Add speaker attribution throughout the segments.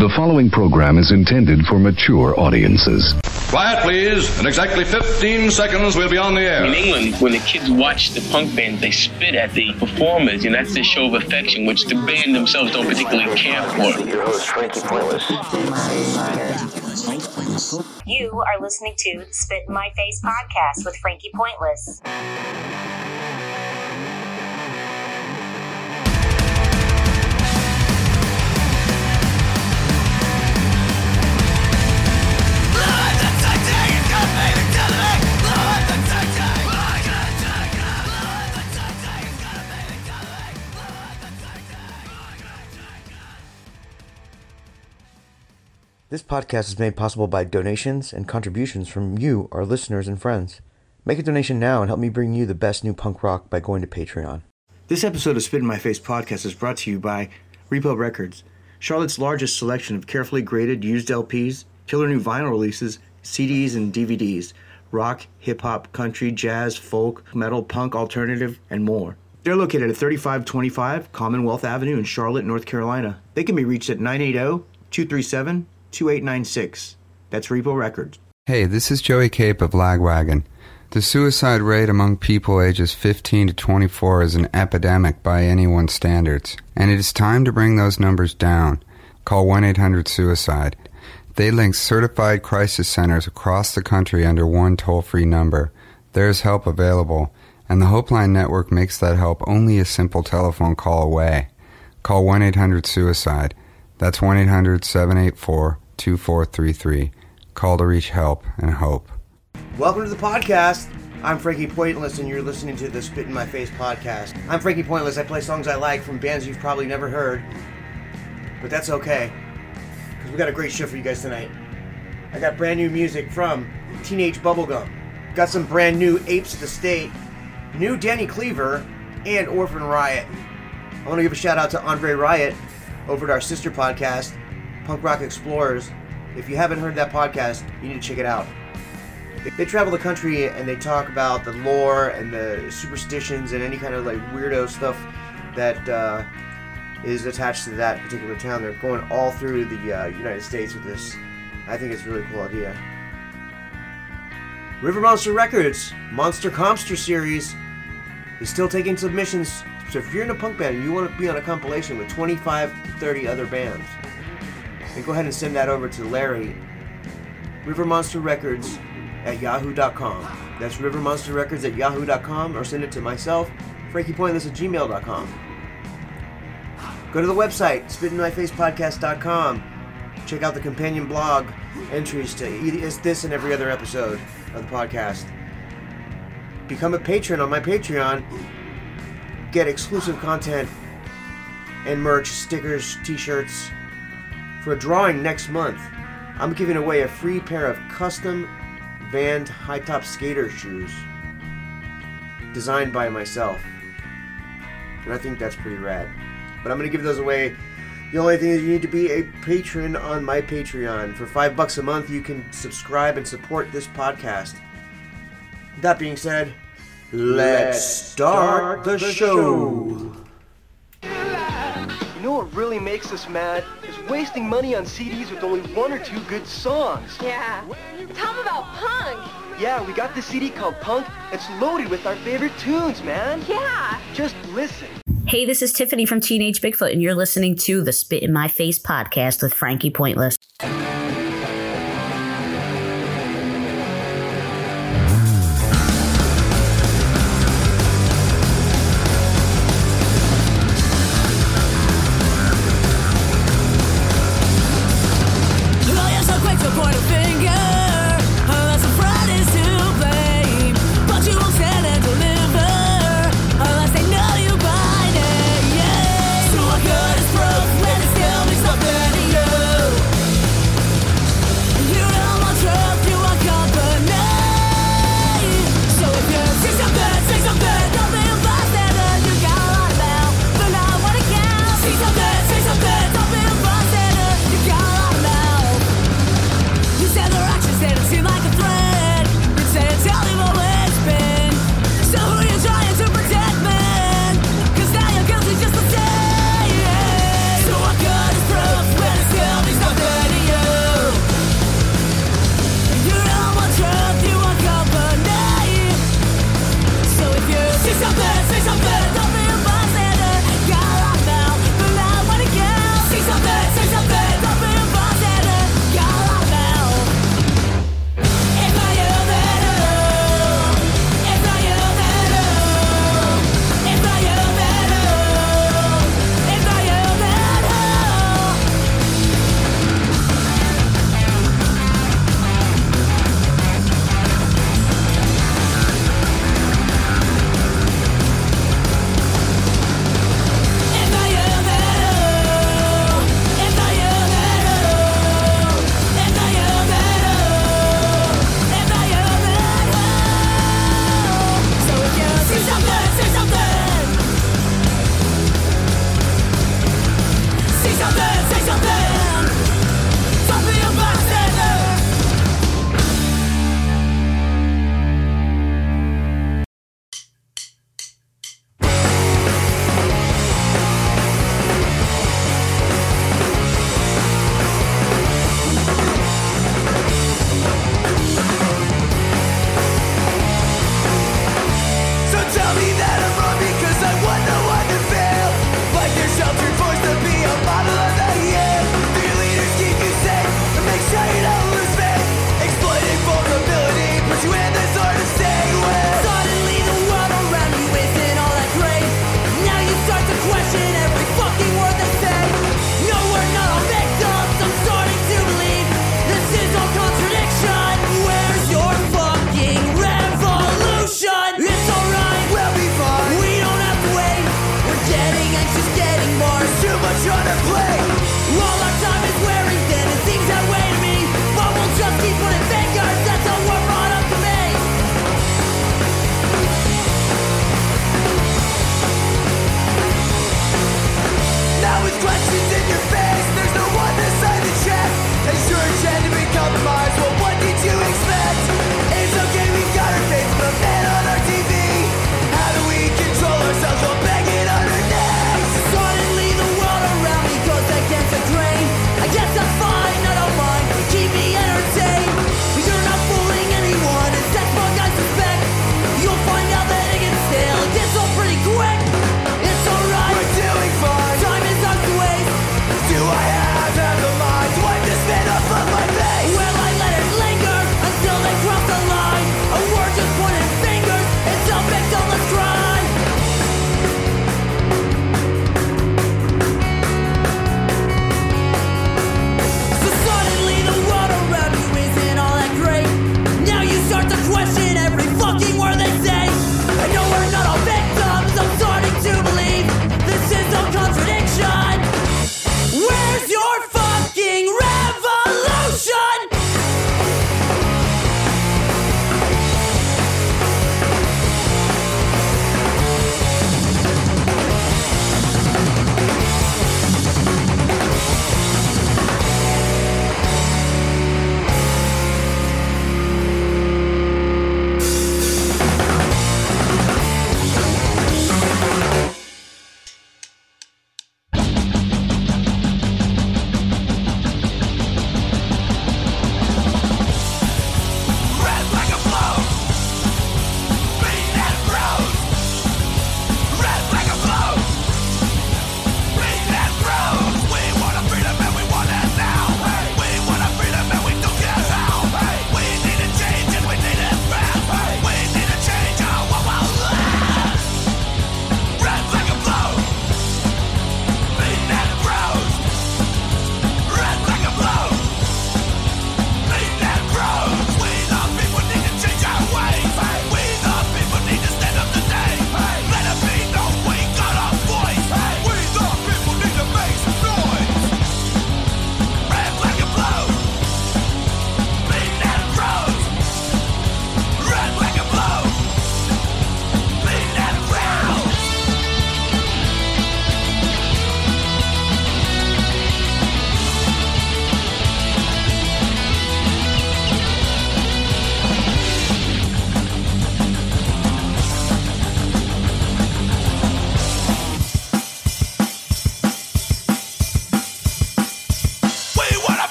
Speaker 1: The following program is intended for mature audiences.
Speaker 2: Quiet, please. In exactly 15 seconds, we'll be on the air.
Speaker 3: In England, when the kids watch the punk bands, they spit at the performers, and that's their show of affection, which the band themselves don't particularly care for.
Speaker 4: Your host, Frankie Pointless.
Speaker 5: You are listening to Spit in My Face podcast with Frankie Pointless.
Speaker 6: This podcast is made possible by donations and contributions from you, our listeners and friends. Make a donation now and help me bring you the best new punk rock by going to Patreon. This episode of Spit in My Face podcast is brought to you by Repo Records, Charlotte's largest selection of carefully graded used LPs, killer new vinyl releases, CDs, and DVDs, rock, hip hop, country, jazz, folk, metal, punk, alternative, and more. They're located at 3525 Commonwealth Avenue in Charlotte, North Carolina. They can be reached at 980 237 2896. That's Repo Records.
Speaker 7: Hey, this is Joey Cape of Lagwagon. The suicide rate among people ages 15 to 24 is an epidemic by anyone's standards, and it is time to bring those numbers down. Call 1 800 Suicide. They link certified crisis centers across the country under one toll free number. There is help available, and the Hopeline Network makes that help only a simple telephone call away. Call 1 800 Suicide. That's 1 800 784 2433. Call to reach help and hope.
Speaker 6: Welcome to the podcast. I'm Frankie Pointless, and you're listening to the Spit in My Face podcast. I'm Frankie Pointless. I play songs I like from bands you've probably never heard, but that's okay, because we got a great show for you guys tonight. I got brand new music from Teenage Bubblegum, got some brand new Apes of the State, new Danny Cleaver, and Orphan Riot. I want to give a shout out to Andre Riot over at our sister podcast, Punk Rock Explorers. If you haven't heard that podcast, you need to check it out. They- travel the country and they talk about the lore and the superstitions and any kind of like weirdo stuff that uh, is attached to that particular town. They're going all through the uh, United States with this. I think it's a really cool idea. River Monster Records, Monster Compster series, is still taking submissions. So if you're in a punk band and you want to be on a compilation with 25 to 30 other bands, then go ahead and send that over to Larry, River Monster Records at yahoo.com. That's River Monster Records at yahoo.com or send it to myself, Frankie Pointless at gmail.com. Go to the website, spitinmyfacepodcast.com. Check out the companion blog entries to this and every other episode of the podcast. Become a patron on my Patreon. Get exclusive content and merch, stickers, t-shirts. For a drawing next month, I'm giving away a free pair of custom Vans high-top skater shoes designed by myself. And I think that's pretty rad. But I'm going to give those away. The only thing is you need to be a patron on my Patreon. For 5 bucks a month, you can subscribe and support this podcast. That being said, let's start the show.
Speaker 8: You know what really makes us mad? Is wasting money on CDs with only one or two good songs.
Speaker 9: Yeah. Tell them about punk.
Speaker 8: Yeah, we got this CD called Punk. It's loaded with our favorite tunes, man.
Speaker 9: Yeah.
Speaker 8: Just listen.
Speaker 5: Hey, this is Tiffany from Teenage Bigfoot, and you're listening to the Spit in My Face podcast with Frankie Pointless.
Speaker 9: vida.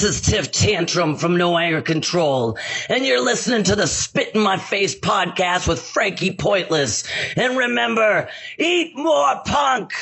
Speaker 5: This is Tiff Tantrum from No Anger Control, and you're listening to the Spit in My Face podcast with Frankie Pointless. And remember, eat more punk!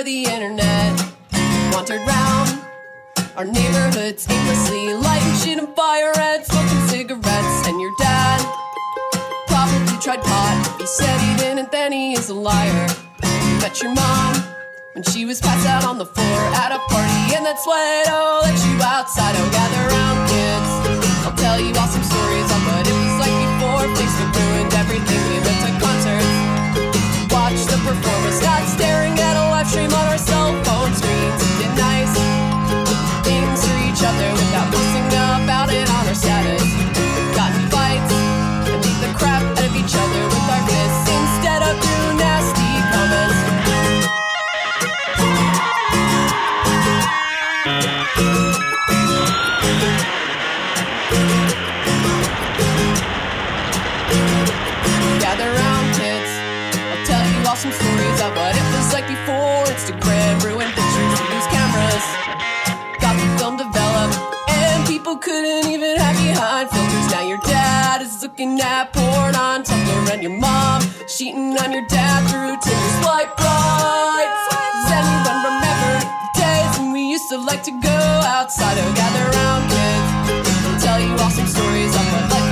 Speaker 10: Before the internet. Wandered round our neighborhoods aimlessly, lighting shit on fire and smoking cigarettes. And your dad probably tried pot. He said he didn't, then he is a liar. You met your mom when she was passed out on the floor at a party, and that's when I'll let you outside. Oh, gather round, kids. I'll tell you all some stories of what it was like before Facebook ruined everything. We went to concerts, watched the performers, not staring at a stream on our cell phone screens. Did nice things for each other without posting about it on our status. Got in fights and beat the crap out of each other with our fists instead of through nasty comments. Looking at porn on Tumblr, and your mom cheating on your dad through Tinder swipe right. Does anyone remember the days when we used to like to go outside? Oh, gather round, kids. Tell you all some stories of what life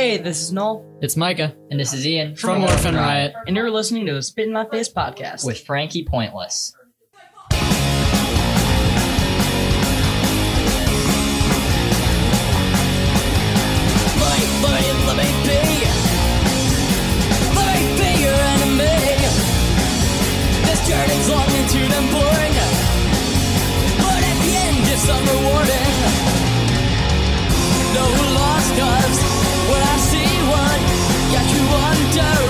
Speaker 11: Hey, this is Noel.
Speaker 12: It's Micah.
Speaker 11: And this is Ian
Speaker 12: From Orphan Riot.
Speaker 11: And you're listening to the Spit in My Face podcast.
Speaker 12: With Frankie Pointless.
Speaker 13: This journey's long wonder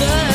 Speaker 6: sun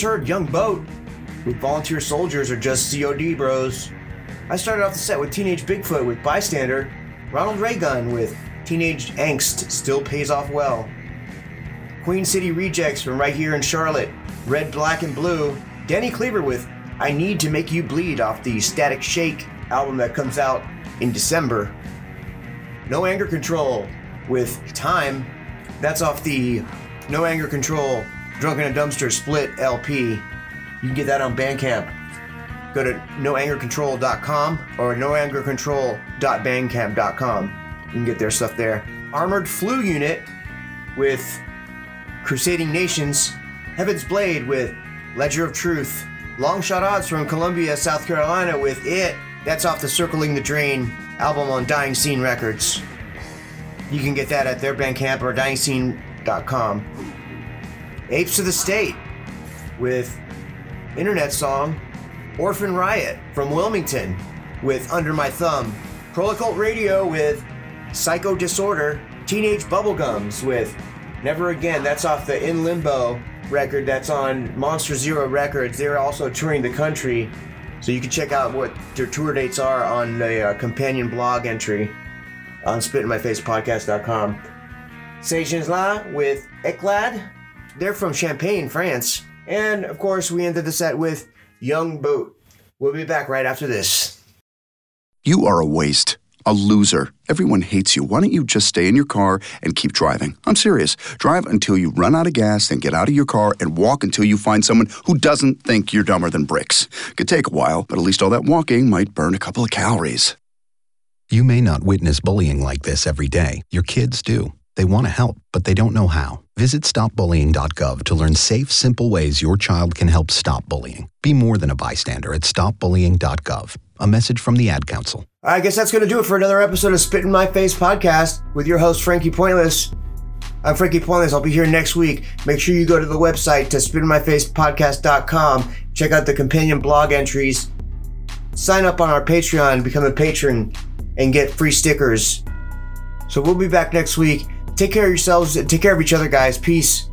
Speaker 6: just heard Young Boat with Volunteer Soldiers or just COD Bros. I started off the set with Teenage Bigfoot with Bystander, Ronald Raygun with Teenage Angst Still Pays Off Well, Queen City Rejects from right here in Charlotte, Red, Black, and Blue, Danny Cleaver with I Need to Make You Bleed off the Static Shake album that comes out in December, No Anger Control with Time, that's off the No Anger Control Drunken in a Dumpster Split LP. You can get that on Bandcamp. Go to noangercontrol.com or noangercontrol.bandcamp.com. You can get their stuff there. Armored Flu Unit with Crusading Nations. Heaven's Blade with Ledger of Truth. Long Shot Odds from Columbia, South Carolina with It. That's off the Circling the Drain album on Dying Scene Records. You can get that at their Bandcamp or dyingscene.com. Apes of the State with internet song Orphan Riot from Wilmington with Under My Thumb. Prolicult Radio with Psycho Disorder. Teenage Bubblegums with Never Again. That's off the In Limbo record that's on Monster Zero Records. They're also touring the country. So you can check out what their tour dates are on the uh, companion blog entry on spitinmyfacepodcast.com. Sations La with Eclad. They're from Champagne, France. And of course, we ended the set with Young Boot. We'll be back right after this.
Speaker 14: You are a waste. A loser. Everyone hates you. Why don't you just stay in your car and keep driving? I'm serious. Drive until you run out of gas, then get out of your car and walk until you find someone who doesn't think you're dumber than bricks. Could take a while, but at least all that walking might burn a couple of calories.
Speaker 15: You may not witness bullying like this every day. Your kids do. They want to help, but they don't know how. Visit stopbullying.gov to learn safe, simple ways your child can help stop bullying. Be more than a bystander at stopbullying.gov. A message from the Ad Council.
Speaker 6: I guess that's going to do it for another episode of Spit in My Face podcast with your host, Frankie Pointless. I'm Frankie Pointless. I'll be here next week. Make sure you go to the website to spitinmyfacepodcast.com. Check out the companion blog entries. Sign up on our Patreon, become a patron, and get free stickers. So we'll be back next week. Take care of yourselves take care of each other, guys. Peace.